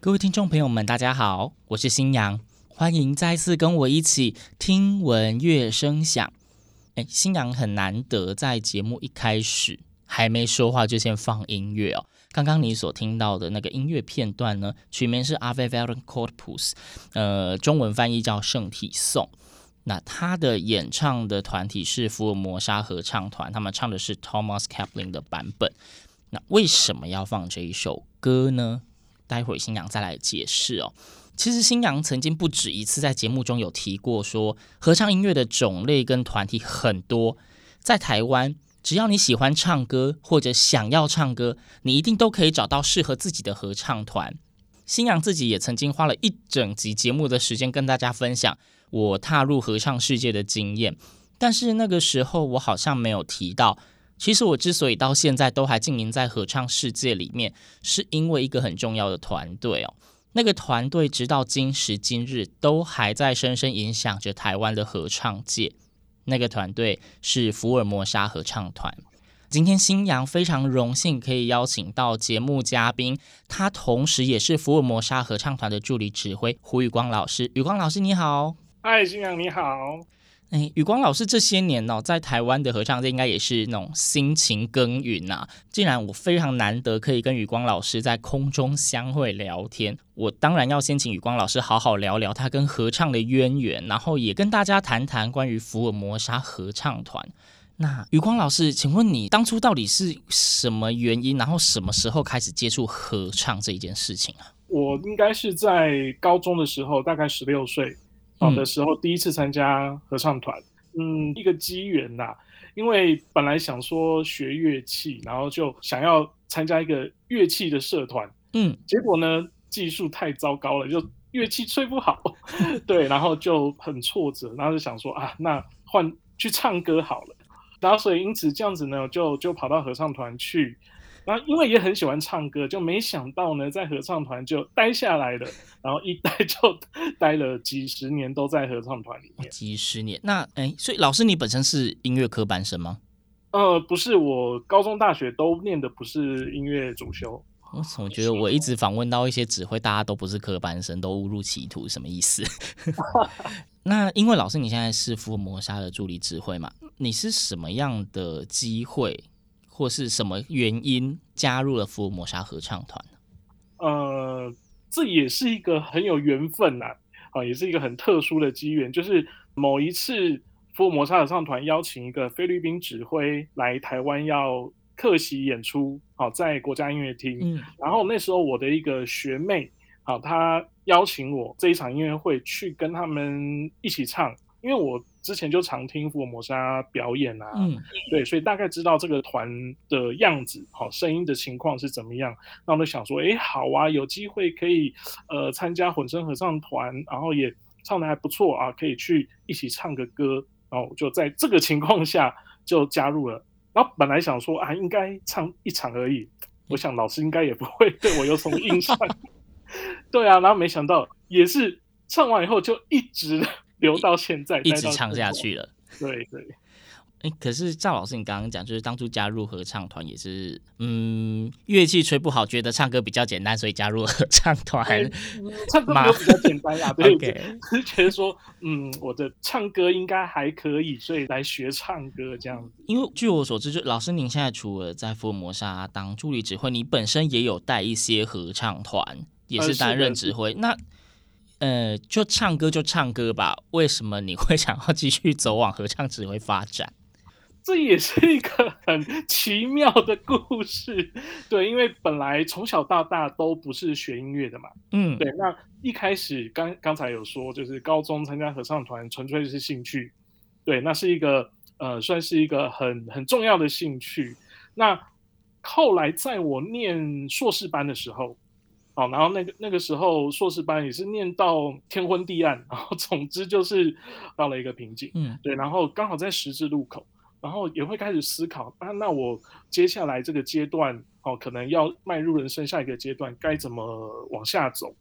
各位听众朋友们，大家好，我是新阳，欢迎再次跟我一起听闻乐声响。哎，新阳很难得在节目一开始还没说话就先放音乐哦。刚刚你所听到的那个音乐片段呢，曲名是《Ave Verum Corpus》，呃，中文翻译叫《圣体颂》。那他的演唱的团体是福尔摩沙合唱团，他们唱的是 Thomas Kaplan 的版本。那为什么要放这一首歌呢？待会新阳再来解释哦。其实新阳曾经不止一次在节目中有提过说，合唱音乐的种类跟团体很多，在台湾，只要你喜欢唱歌或者想要唱歌，你一定都可以找到适合自己的合唱团。新阳自己也曾经花了一整集节目的时间跟大家分享我踏入合唱世界的经验，但是那个时候我好像没有提到。其实我之所以到现在都还经营在合唱世界里面，是因为一个很重要的团队哦。那个团队直到今时今日都还在深深影响着台湾的合唱界。那个团队是福尔摩沙合唱团。今天新阳非常荣幸可以邀请到节目嘉宾，他同时也是福尔摩沙合唱团的助理指挥胡宇光老师。宇光老师你好，嗨，新阳你好。哎，宇光老师这些年哦，在台湾的合唱界应该也是那种辛勤耕耘呐、啊。既然我非常难得可以跟宇光老师在空中相会聊天，我当然要先请宇光老师好好聊聊他跟合唱的渊源，然后也跟大家谈谈关于福尔摩沙合唱团。那宇光老师，请问你当初到底是什么原因，然后什么时候开始接触合唱这一件事情啊？我应该是在高中的时候，大概十六岁。好的时候，第一次参加合唱团，嗯，一个机缘呐。因为本来想说学乐器，然后就想要参加一个乐器的社团，嗯，结果呢，技术太糟糕了，就乐器吹不好，对，然后就很挫折，然后就想说啊，那换去唱歌好了，然后所以因此这样子呢，就就跑到合唱团去。然后因为也很喜欢唱歌，就没想到呢，在合唱团就待下来了，然后一待就待了几十年，都在合唱团里面。几十年，那哎，所以老师你本身是音乐科班生吗？呃，不是，我高中、大学都念的不是音乐主修。我怎么觉得我一直访问到一些指挥，大家都不是科班生，都误入歧途，什么意思？那因为老师你现在是福尔摩沙的助理指挥嘛，你是什么样的机会？或是什么原因加入了福尔摩沙合唱团？呃，这也是一个很有缘分呐，啊，也是一个很特殊的机缘。就是某一次福尔摩沙合唱团邀请一个菲律宾指挥来台湾要客席演出，好，在国家音乐厅。嗯，然后那时候我的一个学妹，好，她邀请我这一场音乐会去跟他们一起唱，因为我之前就常听福尔摩沙表演啊，嗯，对，所以大概知道这个团的样子，好，声音的情况是怎么样。那我就想说，哎，好啊，有机会可以呃参加混声合唱团，然后也唱的还不错啊，可以去一起唱个歌，然后就在这个情况下就加入了。然后本来想说啊，应该唱一场而已，我想老师应该也不会对我有什么印象。对啊，然后没想到也是唱完以后就一直留到现在，一直唱下去了。对 对。哎，可是赵老师，你刚刚讲就是当初加入合唱团也是，嗯，乐器吹不好，觉得唱歌比较简单，所以加入合唱团。唱歌比较简单呀，对，Okay 是觉得说，嗯，我的唱歌应该还可以，所以来学唱歌这样子。因为据我所知，就老师您现在除了在福尔摩沙当助理指挥，你本身也有带一些合唱团，也是担任指挥。呃、那呃，就唱歌就唱歌吧，为什么你会想要继续走往合唱指挥发展？这也是一个很奇妙的故事，对，因为本来从小到大都不是学音乐的嘛，嗯，对，那一开始刚刚才有说，就是高中参加合唱团，纯粹是兴趣，对，那是一个呃，算是一个很很重要的兴趣。那后来在我念硕士班的时候，哦，然后那个那个时候硕士班也是念到天昏地暗，然后总之就是到了一个瓶颈，嗯，对，然后刚好在十字路口。然后也会开始思考啊，那我接下来这个阶段哦，可能要迈入人生下一个阶段，该怎么往下走？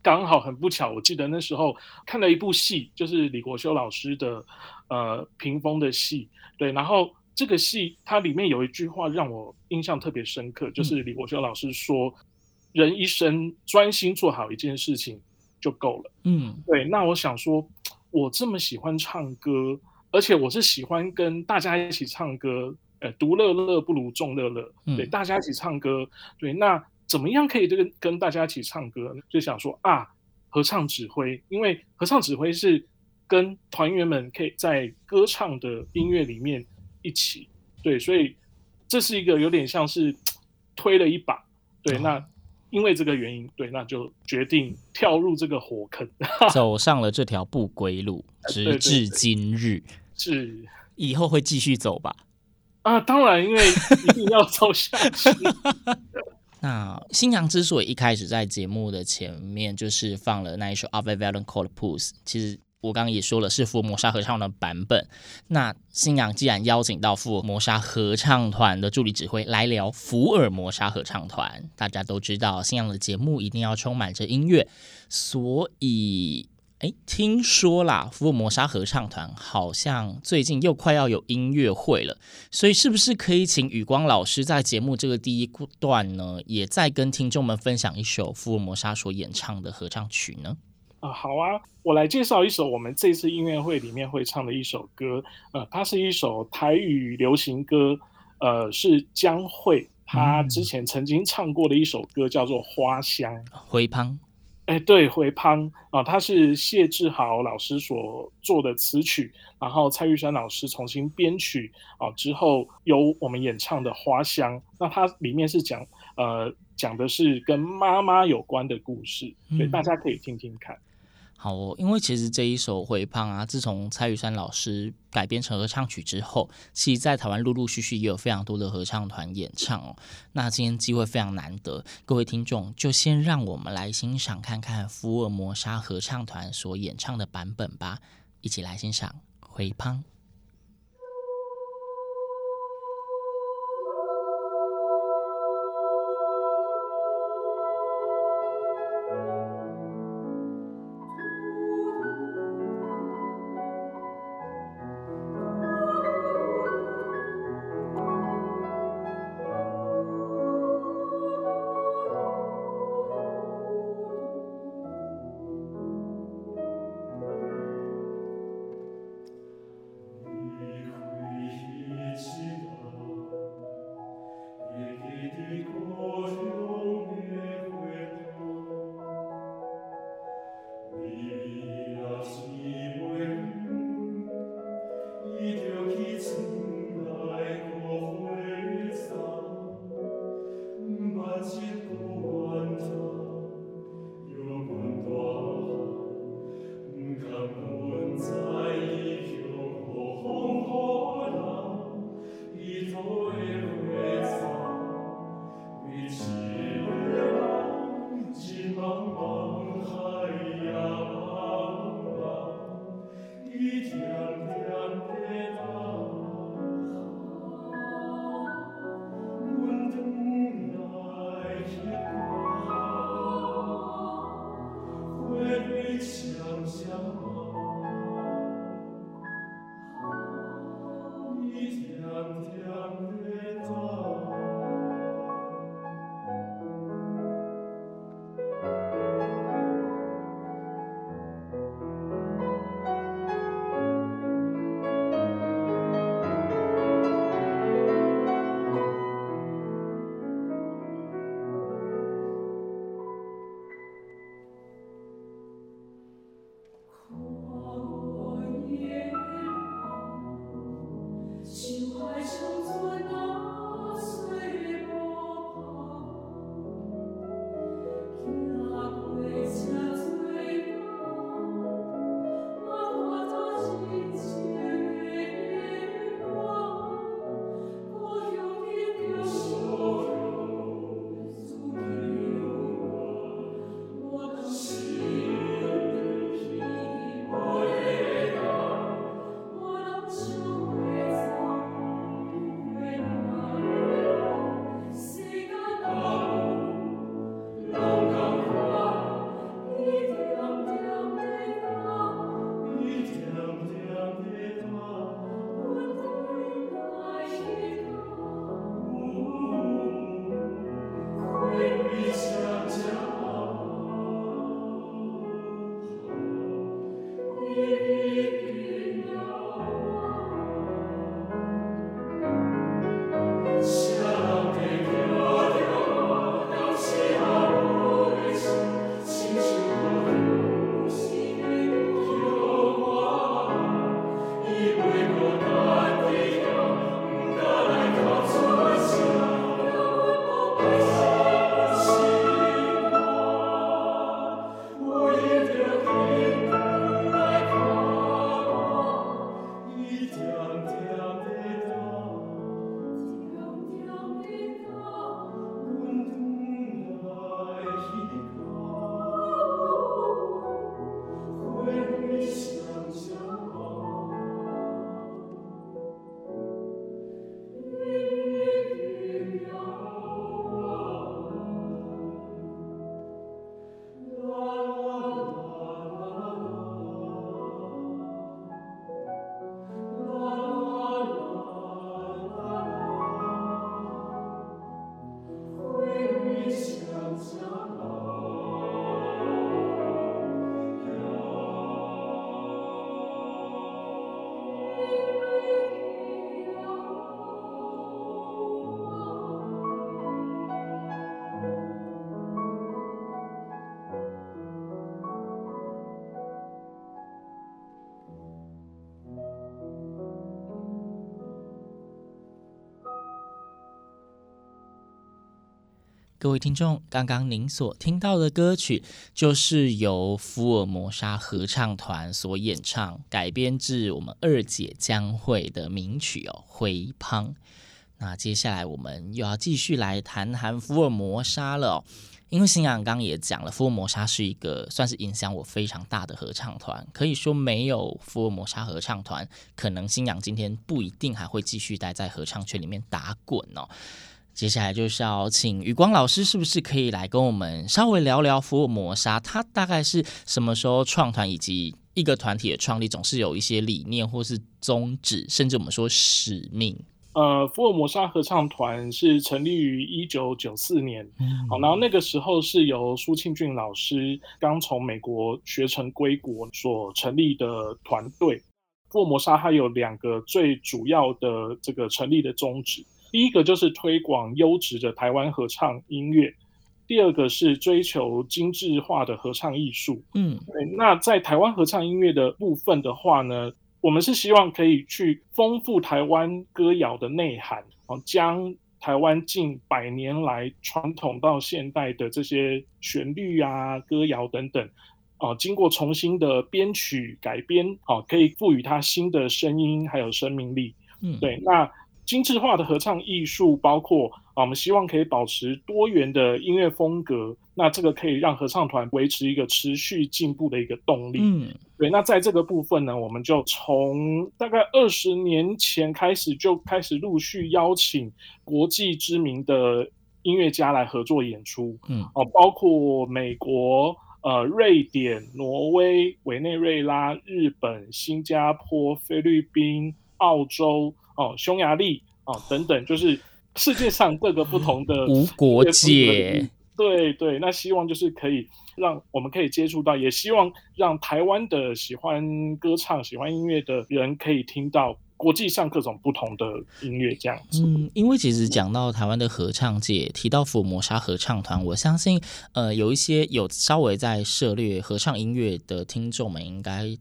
刚好很不巧，我记得那时候看了一部戏，就是李国修老师的呃屏风的戏，对，然后这个戏它里面有一句话让我印象特别深刻，就是李国修老师说：“嗯、人一生专心做好一件事情就够了。”嗯，对。那我想说，我这么喜欢唱歌。而且我是喜欢跟大家一起唱歌，呃，独乐乐不如众乐乐，对，大家一起唱歌，对，那怎么样可以这个跟大家一起唱歌呢？就想说啊，合唱指挥，因为合唱指挥是跟团员们可以在歌唱的音乐里面一起，对，所以这是一个有点像是推了一把，对，那因为这个原因，对，那就决定跳入这个火坑，走上了这条不归路，直至今日。对对对是，以后会继续走吧？啊，当然，因为一定要走下去。那新娘之所以一开始在节目的前面就是放了那一首《Ave Valancourt Pousse》，其实我刚刚也说了是福尔摩沙合唱的版本。那新娘既然邀请到福尔摩沙合唱团的助理指挥来聊福尔摩沙合唱团，大家都知道新娘的节目一定要充满着音乐，所以。哎，听说啦，福尔摩沙合唱团好像最近又快要有音乐会了，所以是不是可以请宇光老师在节目这个第一段呢，也再跟听众们分享一首福尔摩沙所演唱的合唱曲呢？啊，好啊，我来介绍一首我们这次音乐会里面会唱的一首歌，呃，它是一首台语流行歌，呃，是江蕙她之前曾经唱过的一首歌，叫做《花香》。回芳。哎，对，回芳啊，他是谢志豪老师所做的词曲，然后蔡玉山老师重新编曲啊，之后由我们演唱的《花香》，那它里面是讲呃讲的是跟妈妈有关的故事，所以大家可以听听看。好哦，因为其实这一首《回胖》啊，自从蔡宇山老师改编成合唱曲之后，其实在台湾陆陆续续也有非常多的合唱团演唱哦。那今天机会非常难得，各位听众就先让我们来欣赏看看福尔摩沙合唱团所演唱的版本吧，一起来欣赏《回胖》。各位听众，刚刚您所听到的歌曲，就是由福尔摩沙合唱团所演唱，改编自我们二姐江蕙的名曲哦，《回芳》。那接下来我们又要继续来谈谈福尔摩沙了哦，因为新阳刚也讲了，福尔摩沙是一个算是影响我非常大的合唱团，可以说没有福尔摩沙合唱团，可能新阳今天不一定还会继续待在合唱圈里面打滚哦。接下来就是要请余光老师，是不是可以来跟我们稍微聊聊福尔摩沙？他大概是什么时候创团，以及一个团体的创立总是有一些理念或是宗旨，甚至我们说使命。呃，福尔摩沙合唱团是成立于一九九四年，好、然后那个时候是由苏庆俊老师刚从美国学成归国所成立的团队。福尔摩沙它有两个最主要的这个成立的宗旨。第一个就是推广优质的台湾合唱音乐，第二个是追求精致化的合唱艺术。嗯，对。那在台湾合唱音乐的部分的话呢，我们是希望可以去丰富台湾歌谣的内涵，哦，将台湾近百年来传统到现代的这些旋律啊、歌谣等等，哦，经过重新的编曲改编，哦，可以赋予它新的声音还有生命力。嗯，对。那精致化的合唱艺术包括啊，我们希望可以保持多元的音乐风格，那这个可以让合唱团维持一个持续进步的一个动力。嗯，对。那在这个部分呢，我们就从大概二十年前开始就开始陆续邀请国际知名的音乐家来合作演出。嗯，哦，包括美国、呃瑞典、挪威、委内瑞拉、日本、新加坡、菲律宾、澳洲哦、匈牙利哦等等，就是世界上各个不同的无国界。对对，那希望就是可以让我们可以接触到，也希望让台湾的喜欢歌唱、喜欢音乐的人可以听到国际上各种不同的音乐这样子。嗯，因为其实讲到台湾的合唱界，提到福尔摩沙合唱团，我相信呃有一些有稍微在涉猎合唱音乐的听众们应该。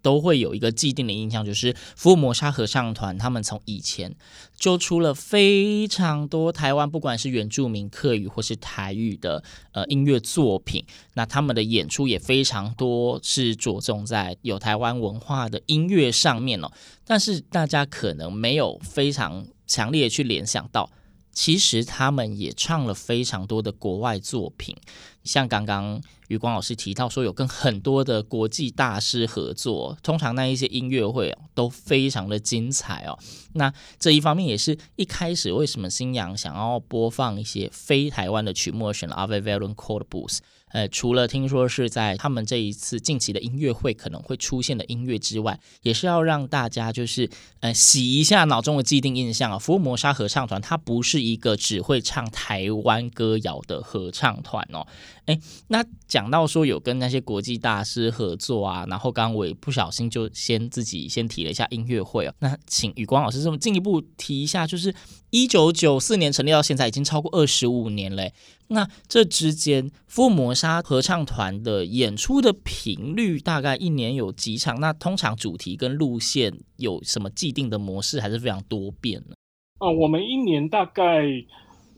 都会有一个既定的印象，就是福摩沙合唱团，他们从以前就出了非常多台湾不管是原住民客语或是台语的呃音乐作品，那他们的演出也非常多，是着重在有台湾文化的音乐上面哦。但是大家可能没有非常强烈去联想到。其实他们也唱了非常多的国外作品，像刚刚余光老师提到说，有跟很多的国际大师合作，通常那一些音乐会都非常的精彩哦。那这一方面也是一开始为什么新阳想要播放一些非台湾的曲目，而选了 Ave v a l e n c o r d b o o s。呃，除了听说是在他们这一次近期的音乐会可能会出现的音乐之外，也是要让大家就是呃洗一下脑中的既定印象啊。福尔摩沙合唱团它不是一个只会唱台湾歌谣的合唱团哦。诶，那讲到说有跟那些国际大师合作啊，然后刚刚我也不小心就先自己先提了一下音乐会哦。那请宇光老师这么进一步提一下，就是一九九四年成立到现在已经超过二十五年嘞。那这之间，福尔摩沙合唱团的演出的频率大概一年有几场？那通常主题跟路线有什么既定的模式，还是非常多变呢？啊，我们一年大概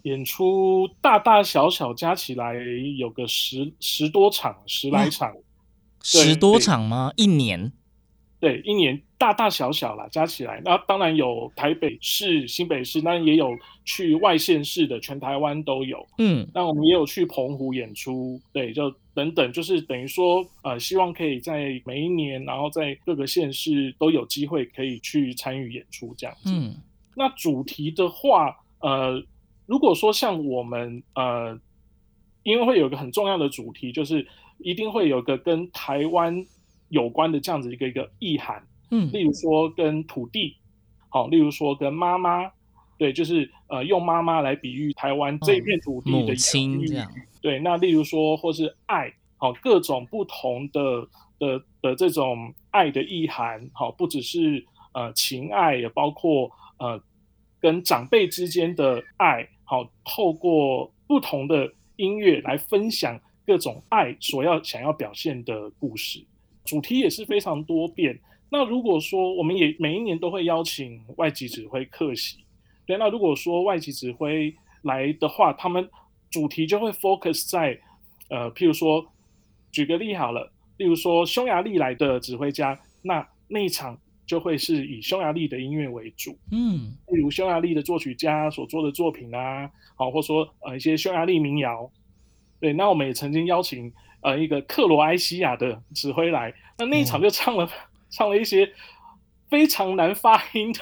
演出大大小小加起来有个十十多场，十来场，嗯、十多场吗？一年？对，一年大大小小啦，加起来，那当然有台北市、新北市，那也有去外县市的，全台湾都有。嗯，那我们也有去澎湖演出，对，就等等，就是等于说，呃，希望可以在每一年，然后在各个县市都有机会可以去参与演出这样子。嗯，那主题的话，呃，如果说像我们，呃，因为会有一个很重要的主题，就是一定会有一个跟台湾。有关的这样子一个一个意涵，嗯，例如说跟土地，好，例如说跟妈妈，对，就是呃用妈妈来比喻台湾这片土地的母亲这样，对，那例如说或是爱，好，各种不同的的的这种爱的意涵，好，不只是呃情爱，也包括呃跟长辈之间的爱，好，透过不同的音乐来分享各种爱所要想要表现的故事。主题也是非常多变。那如果说我们也每一年都会邀请外籍指挥客席，对，那如果说外籍指挥来的话，他们主题就会 focus 在呃，譬如说举个例好了，例如说匈牙利来的指挥家，那那一场就会是以匈牙利的音乐为主，嗯，例如匈牙利的作曲家所做的作品啊，好，或者说呃一些匈牙利民谣，对，那我们也曾经邀请。呃，一个克罗埃西亚的指挥来，那那一场就唱了、嗯、唱了一些非常难发音的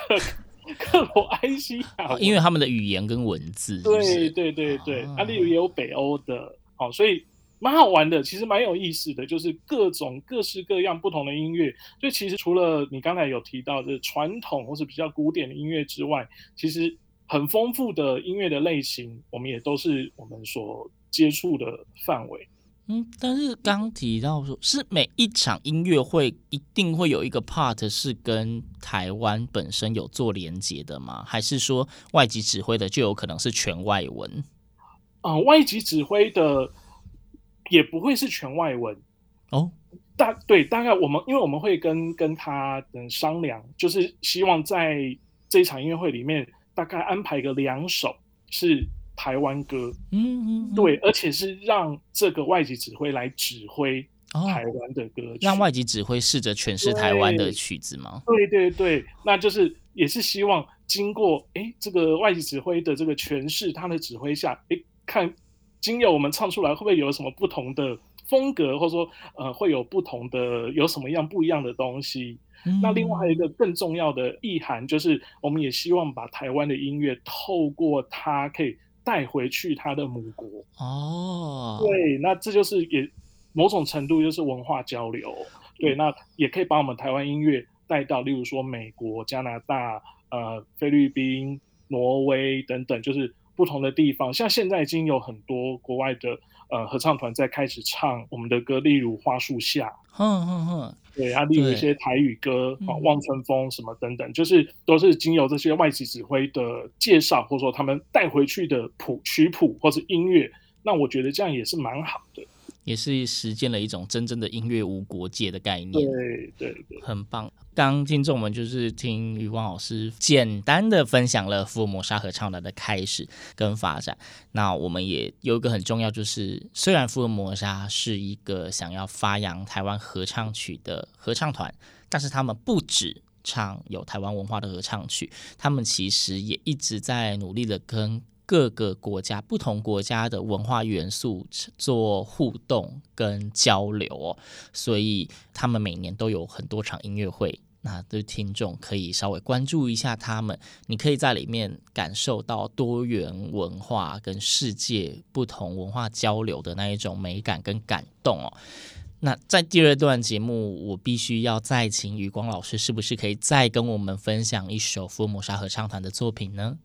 克罗埃西亚、哦，因为他们的语言跟文字是是？对对对对，啊，例如也有北欧的，好、哦，所以蛮好玩的，其实蛮有意思的，就是各种各式各样不同的音乐。所以其实除了你刚才有提到的传统或是比较古典的音乐之外，其实很丰富的音乐的类型，我们也都是我们所接触的范围。嗯，但是刚提到说，是每一场音乐会一定会有一个 part 是跟台湾本身有做连接的吗？还是说外籍指挥的就有可能是全外文？啊、呃，外籍指挥的也不会是全外文哦。大对，大概我们因为我们会跟跟他等商量，就是希望在这一场音乐会里面大概安排个两首是。台湾歌，嗯嗯，对，而且是让这个外籍指挥来指挥台湾的歌曲，让外籍指挥试着诠释台湾的曲子吗？对对对，那就是也是希望经过哎这个外籍指挥的这个诠释，他的指挥下，哎看经由我们唱出来会不会有什么不同的风格，或者说呃会有不同的有什么样不一样的东西？嗯、那另外还有一个更重要的意涵，就是我们也希望把台湾的音乐透过它可以。带回去他的母国哦，对，那这就是也某种程度就是文化交流。对，那也可以把我们台湾音乐带到，例如说美国、加拿大、呃菲律宾、挪威等等，就是不同的地方。像现在已经有很多国外的呃合唱团在开始唱我们的歌，例如《花树下》。哼哼哼，对啊，例如一些台语歌啊，《望春风》什么等等，就是都是经由这些外籍指挥的介绍，或者说他们带回去的谱曲谱或者音乐，那我觉得这样也是蛮好的。也是实践了一种真正的音乐无国界的概念，对对对，很棒。刚听众们就是听余光老师简单的分享了福尔摩沙合唱团的开始跟发展。那我们也有一个很重要，就是虽然福尔摩沙是一个想要发扬台湾合唱曲的合唱团，但是他们不止唱有台湾文化的合唱曲，他们其实也一直在努力的跟。各个国家、不同国家的文化元素做互动跟交流哦，所以他们每年都有很多场音乐会。那的听众可以稍微关注一下他们，你可以在里面感受到多元文化跟世界不同文化交流的那一种美感跟感动哦。那在第二段节目，我必须要再请余光老师，是不是可以再跟我们分享一首福尔摩沙合唱团的作品呢？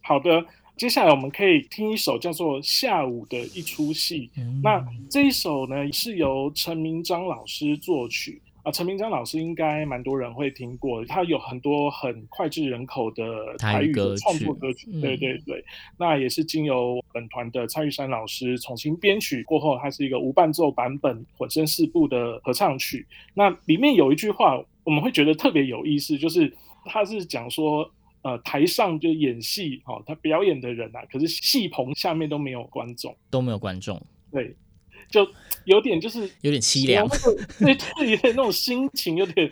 好的。接下来我们可以听一首叫做《下午的一出戏》。嗯。那这一首呢，是由陈明章老师作曲啊。陈明章老师应该蛮多人会听过，他有很多很脍炙人口的台语的创作歌曲。对对对，那也是经由本团的蔡玉山老师重新编曲过后，它是一个无伴奏版本、混声四部的合唱曲。那里面有一句话，我们会觉得特别有意思，就是他是讲说。呃，台上就演戏，哈、哦，他表演的人啊，可是戏棚下面都没有观众，都没有观众，对，就有点就是有点凄凉，对，对，有点那种心情有点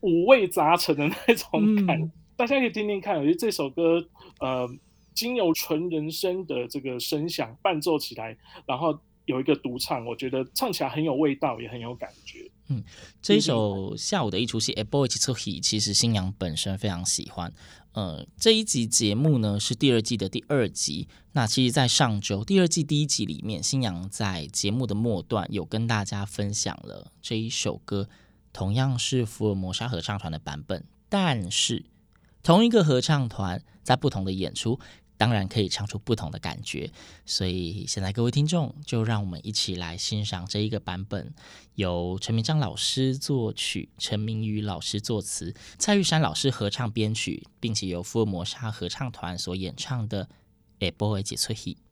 五味杂陈的那种感、嗯，大家可以听听看，我觉得这首歌，呃，经由纯人声的这个声响伴奏起来，然后有一个独唱，我觉得唱起来很有味道，也很有感觉。嗯，这一首下午的一出戏，下晡的一出戏，其实新娘本身非常喜欢。呃，这一集节目呢是第二季的第二集。那其实，在上周第二季第一集里面，新阳在节目的末段有跟大家分享了这一首歌，同样是福尔摩沙合唱团的版本，但是同一个合唱团在不同的演出。当然可以唱出不同的感觉，所以现在各位听众，就让我们一起来欣赏这一个版本，由陈明章老师作曲，陈明宇老师作词，蔡玉山老师合唱编曲，并且由福尔摩沙合唱团所演唱的《下晡的一出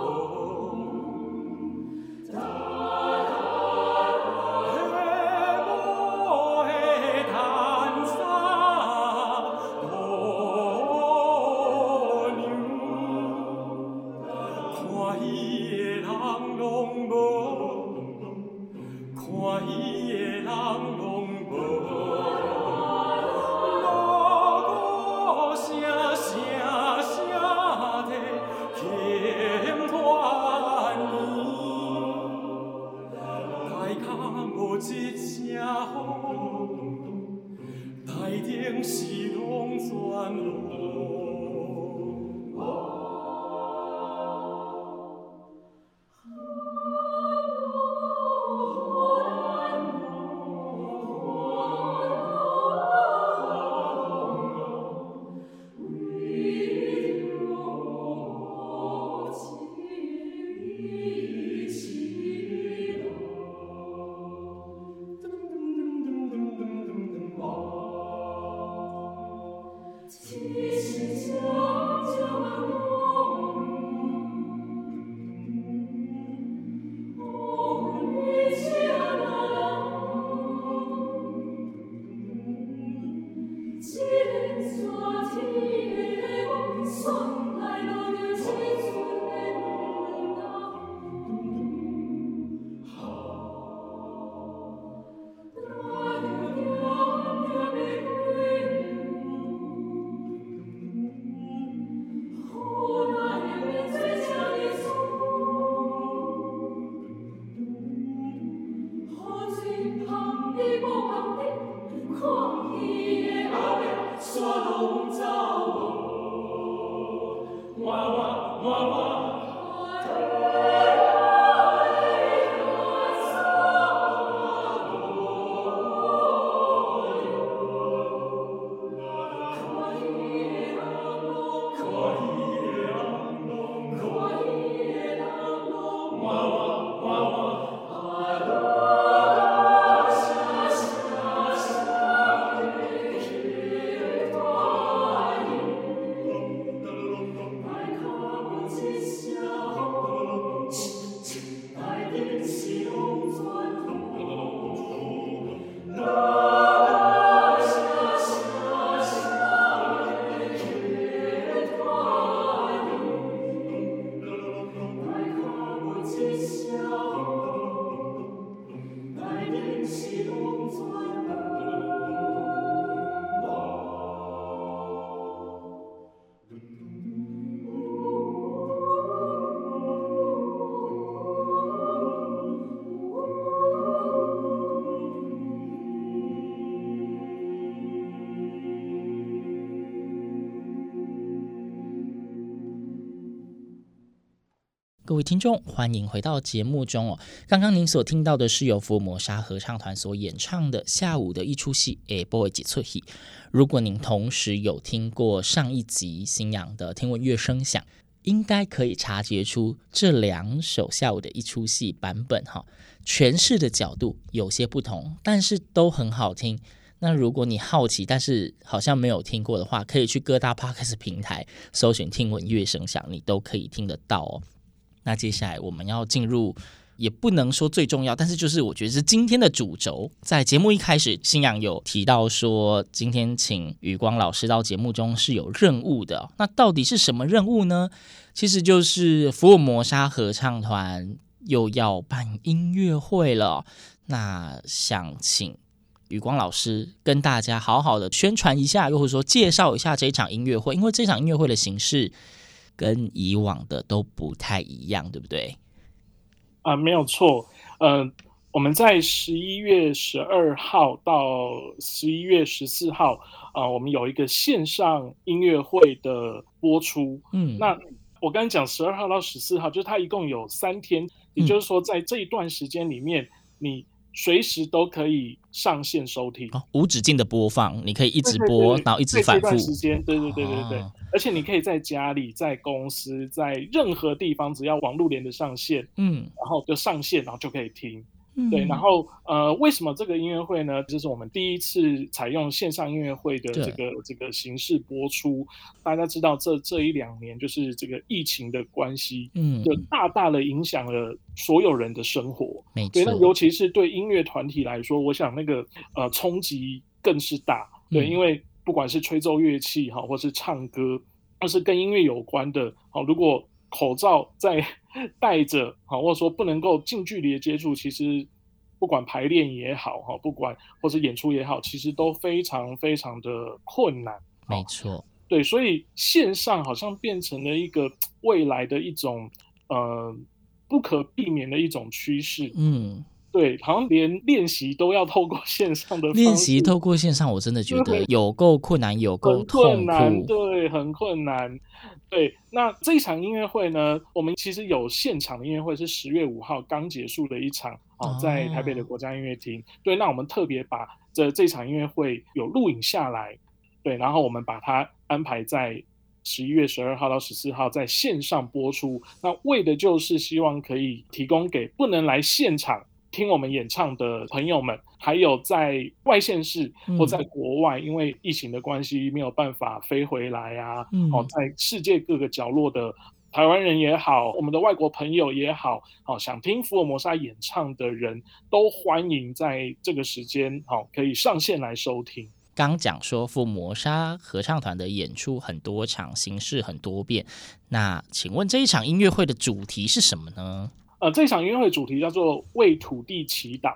位听众，欢迎回到节目中哦。刚刚您所听到的是由福摩沙合唱团所演唱的《下午的一出戏》诶，boy 几出戏。如果您同时有听过上一集星洋的听闻乐声响，应该可以察觉出这两首《下午的一出戏》版本哈，诠释的角度有些不同，但是都很好听。那如果你好奇，但是好像没有听过的话，可以去各大 Podcast 平台搜寻“听闻乐声响”，你都可以听得到哦。那接下来我们要进入，也不能说最重要，但是就是我觉得是今天的主轴。在节目一开始，新阳有提到说，今天请宇光老师到节目中是有任务的。那到底是什么任务呢？其实就是福尔摩沙合唱团又要办音乐会了。那想请。宇光老师跟大家好好的宣传一下，又或者说介绍一下这场音乐会，因为这场音乐会的形式跟以往的都不太一样，对不对？啊，没有错。嗯、呃，我们在十一月十二号到十一月十四号，啊、呃，我们有一个线上音乐会的播出。嗯，那我刚才讲十二号到十四号，就是它一共有三天，也就是说，在这一段时间里面，你。随时都可以上线收听，哦，无止境的播放，你可以一直播，对对对，然后一直反复。时间，对对对对对，哦，而且你可以在家里、在公司、在任何地方，只要网络连得上线，嗯，然后就上线，然后就可以听。对，然后呃，为什么这个音乐会呢？就是我们第一次采用线上音乐会的这个这个形式播出。大家知道这，这这一两年就是这个疫情的关系，嗯，就大大的影响了所有人的生活。没错，对，那尤其是对音乐团体来说，我想那个呃冲击更是大。对，因为不管是吹奏乐器哈，或是唱歌，或是跟音乐有关的，好，如果口罩在 戴着，好，或者说不能够近距离的接触，其实不管排练也好，哈，不管或者演出也好，其实都非常非常的困难。没错，对，所以线上好像变成了一个未来的一种呃不可避免的一种趋势。嗯。对，好像连练习都要透过线上的练习，透过线上，我真的觉得有够困难，有够痛苦，对，很困难。对，那这一场音乐会呢，我们其实有现场的音乐会，是十月五号刚结束的一场哦，在台北的国家音乐厅。对，那我们特别把这这场音乐会有录影下来，对，然后我们把它安排在十一月十二号到十四号在线上播出。那为的就是希望可以提供给不能来现场。听我们演唱的朋友们，还有在外县市或在国外，因为疫情的关系没有办法飞回来啊。哦，在世界各个角落的台湾人也好，我们的外国朋友也好，好想听福尔摩沙演唱的人都欢迎在这个时间，好可以上线来收听。刚讲说福尔摩沙合唱团的演出很多场，形式很多变，那请问这一场音乐会的主题是什么呢？呃，这场音乐会主题叫做“为土地祈祷”，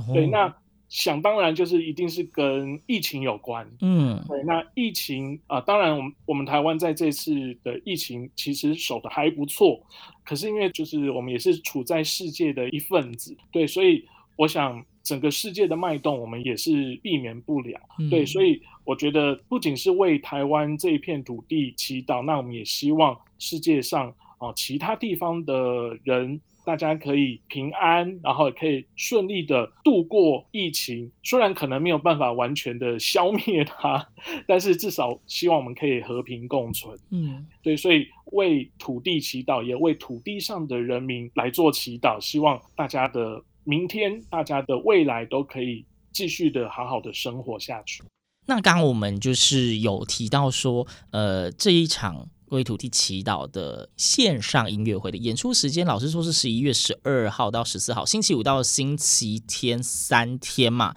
哦。对，那想当然就是一定是跟疫情有关。嗯，对，那疫情啊，呃，当然我们我们台湾在这次的疫情其实守的还不错，可是因为就是我们也是处在世界的一份子，对，所以我想整个世界的脉动我们也是避免不了。嗯，对，所以我觉得不仅是为台湾这一片土地祈祷，那我们也希望世界上。哦，其他地方的人，大家可以平安，然后也可以顺利的度过疫情。虽然可能没有办法完全的消灭它，但是至少希望我们可以和平共存。嗯，对，所以为土地祈祷，也为土地上的人民来做祈祷，希望大家的明天，大家的未来都可以继续的好好的生活下去。那刚刚我们就是有提到说，呃，这一场。为土地祈祷的线上音乐会的演出时间，老师说是十一月十二号到十四号，星期五到星期天三天嘛。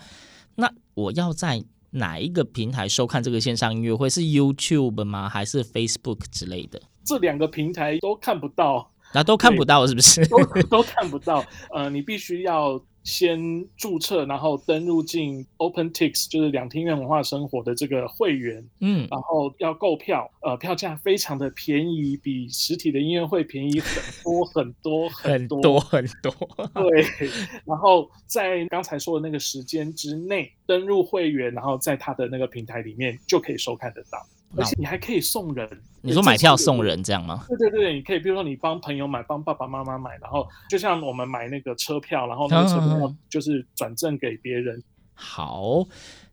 那我要在哪一个平台收看这个线上音乐会？是 YouTube 吗？还是 Facebook 之类的？这两个平台都看不到，那都看不到是不是？都都看不到。呃，你必须要。先注册，然后登入进 OpenTix，就是两厅院文化生活的这个会员，嗯，然后要购票，呃，票价非常的便宜，比实体的音乐会便宜很多很多很多很多。对，然后在刚才说的那个时间之内登入会员，然后在他的那个平台里面就可以收看得到。而且你还可以送人。你说买票送人这样吗？对对对，你可以，比如说你帮朋友买，帮爸爸妈妈买，然后就像我们买那个车票，然后那个车票就是转赠给别人。好。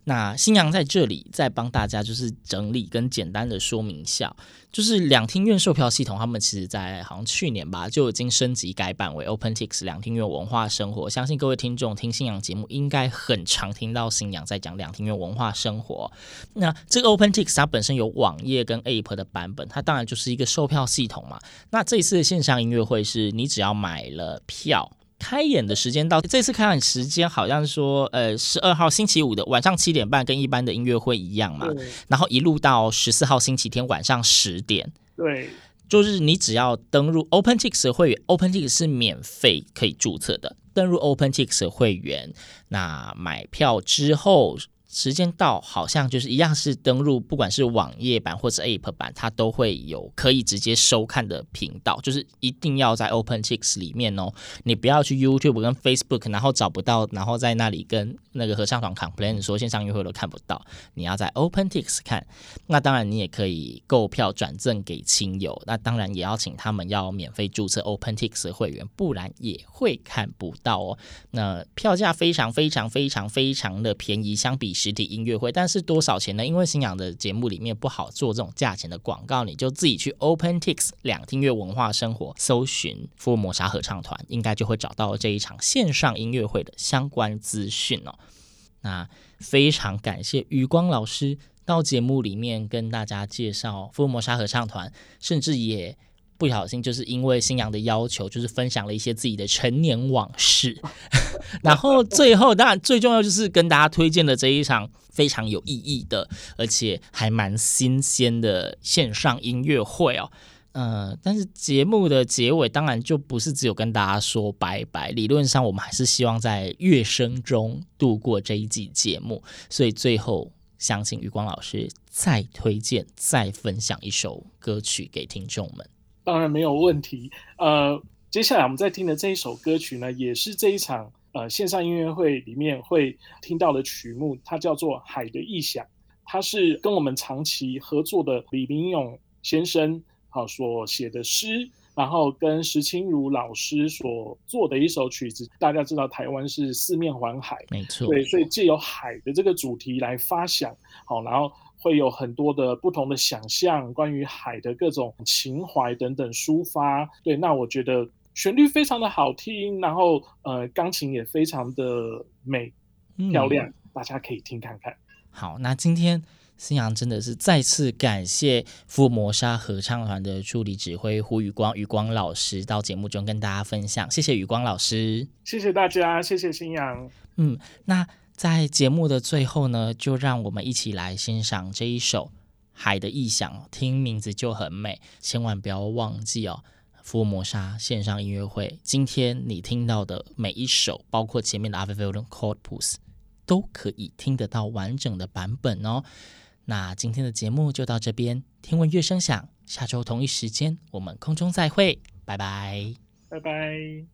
那新阳在这里再帮大家就是整理跟简单的说明一下，就是两厅院售票系统，他们其实在好像去年吧就已经升级改版为 OpenTix 两厅院文化生活。相信各位听众听星洋节目应该很常听到新阳在讲两厅院文化生活。那这个 OpenTix 它本身有网页跟 App 的版本，它当然就是一个售票系统嘛。那这一次的线上音乐会是你只要买了票。开演的时间到，这次开演时间好像是说，呃，十二号星期五的晚上七点半，跟一般的音乐会一样嘛。然后一路到十四号星期天晚上十点。对，就是你只要登入 OpenTix 会员，OpenTix 是免费可以注册的。登入 OpenTix 会员，那买票之后。时间到，好像就是一样是登录，不管是网页版或是 App 版，它都会有可以直接收看的频道，就是一定要在 OpenTix 里面哦，你不要去 YouTube 跟 Facebook，然后找不到，然后在那里跟那个合唱团 complain 说线上音乐会都看不到，你要在 OpenTix 看。那当然，你也可以购票转赠给亲友，那当然也要请他们要免费注册 OpenTix 会员，不然也会看不到哦。那票价非常非常非常非常的便宜，相比。实体音乐会，但是多少钱呢？因为星洋的节目里面不好做这种价钱的广告，你就自己去 OpenTix 两厅院文化生活搜寻福尔摩沙合唱团，应该就会找到这一场线上音乐会的相关资讯哦。那非常感谢余光老师到节目里面跟大家介绍福尔摩沙合唱团，甚至也。不小心就是因为新娘的要求，就是分享了一些自己的陈年往事，然后最后当然最重要就是跟大家推荐的这一场非常有意义的，而且还蛮新鲜的线上音乐会哦。呃，但是节目的结尾当然就不是只有跟大家说拜拜，理论上我们还是希望在乐声中度过这一季节目，所以最后想请余光老师再推荐、再分享一首歌曲给听众们。当然没有问题。呃，接下来我们在听的这一首歌曲呢，也是这一场呃线上音乐会里面会听到的曲目，它叫做《海的异响》，它是跟我们长期合作的李明勇先生好、呃、所写的诗，然后跟石清如老师所做的一首曲子。大家知道台湾是四面环海，没错，对，所以借由海的这个主题来发想，好、呃，然后。会有很多的不同的想象，关于海的各种情怀等等抒发。对，那我觉得旋律非常的好听，然后呃，钢琴也非常的美漂亮，嗯，大家可以听看看。好，那今天新阳真的是再次感谢福尔摩沙合唱团的助理指挥胡宇光宇光老师到节目中跟大家分享，谢谢宇光老师，谢谢大家，谢谢新阳。嗯，那。在节目的最后呢，就让我们一起来欣赏这一首《海的异响》，听名字就很美，千万不要忘记哦！福摩沙线上音乐会，今天你听到的每一首，包括前面的 Ave Verum Corpus，都可以听得到完整的版本哦。那今天的节目就到这边，听闻乐声响，下周同一时间我们空中再会，拜拜，拜拜。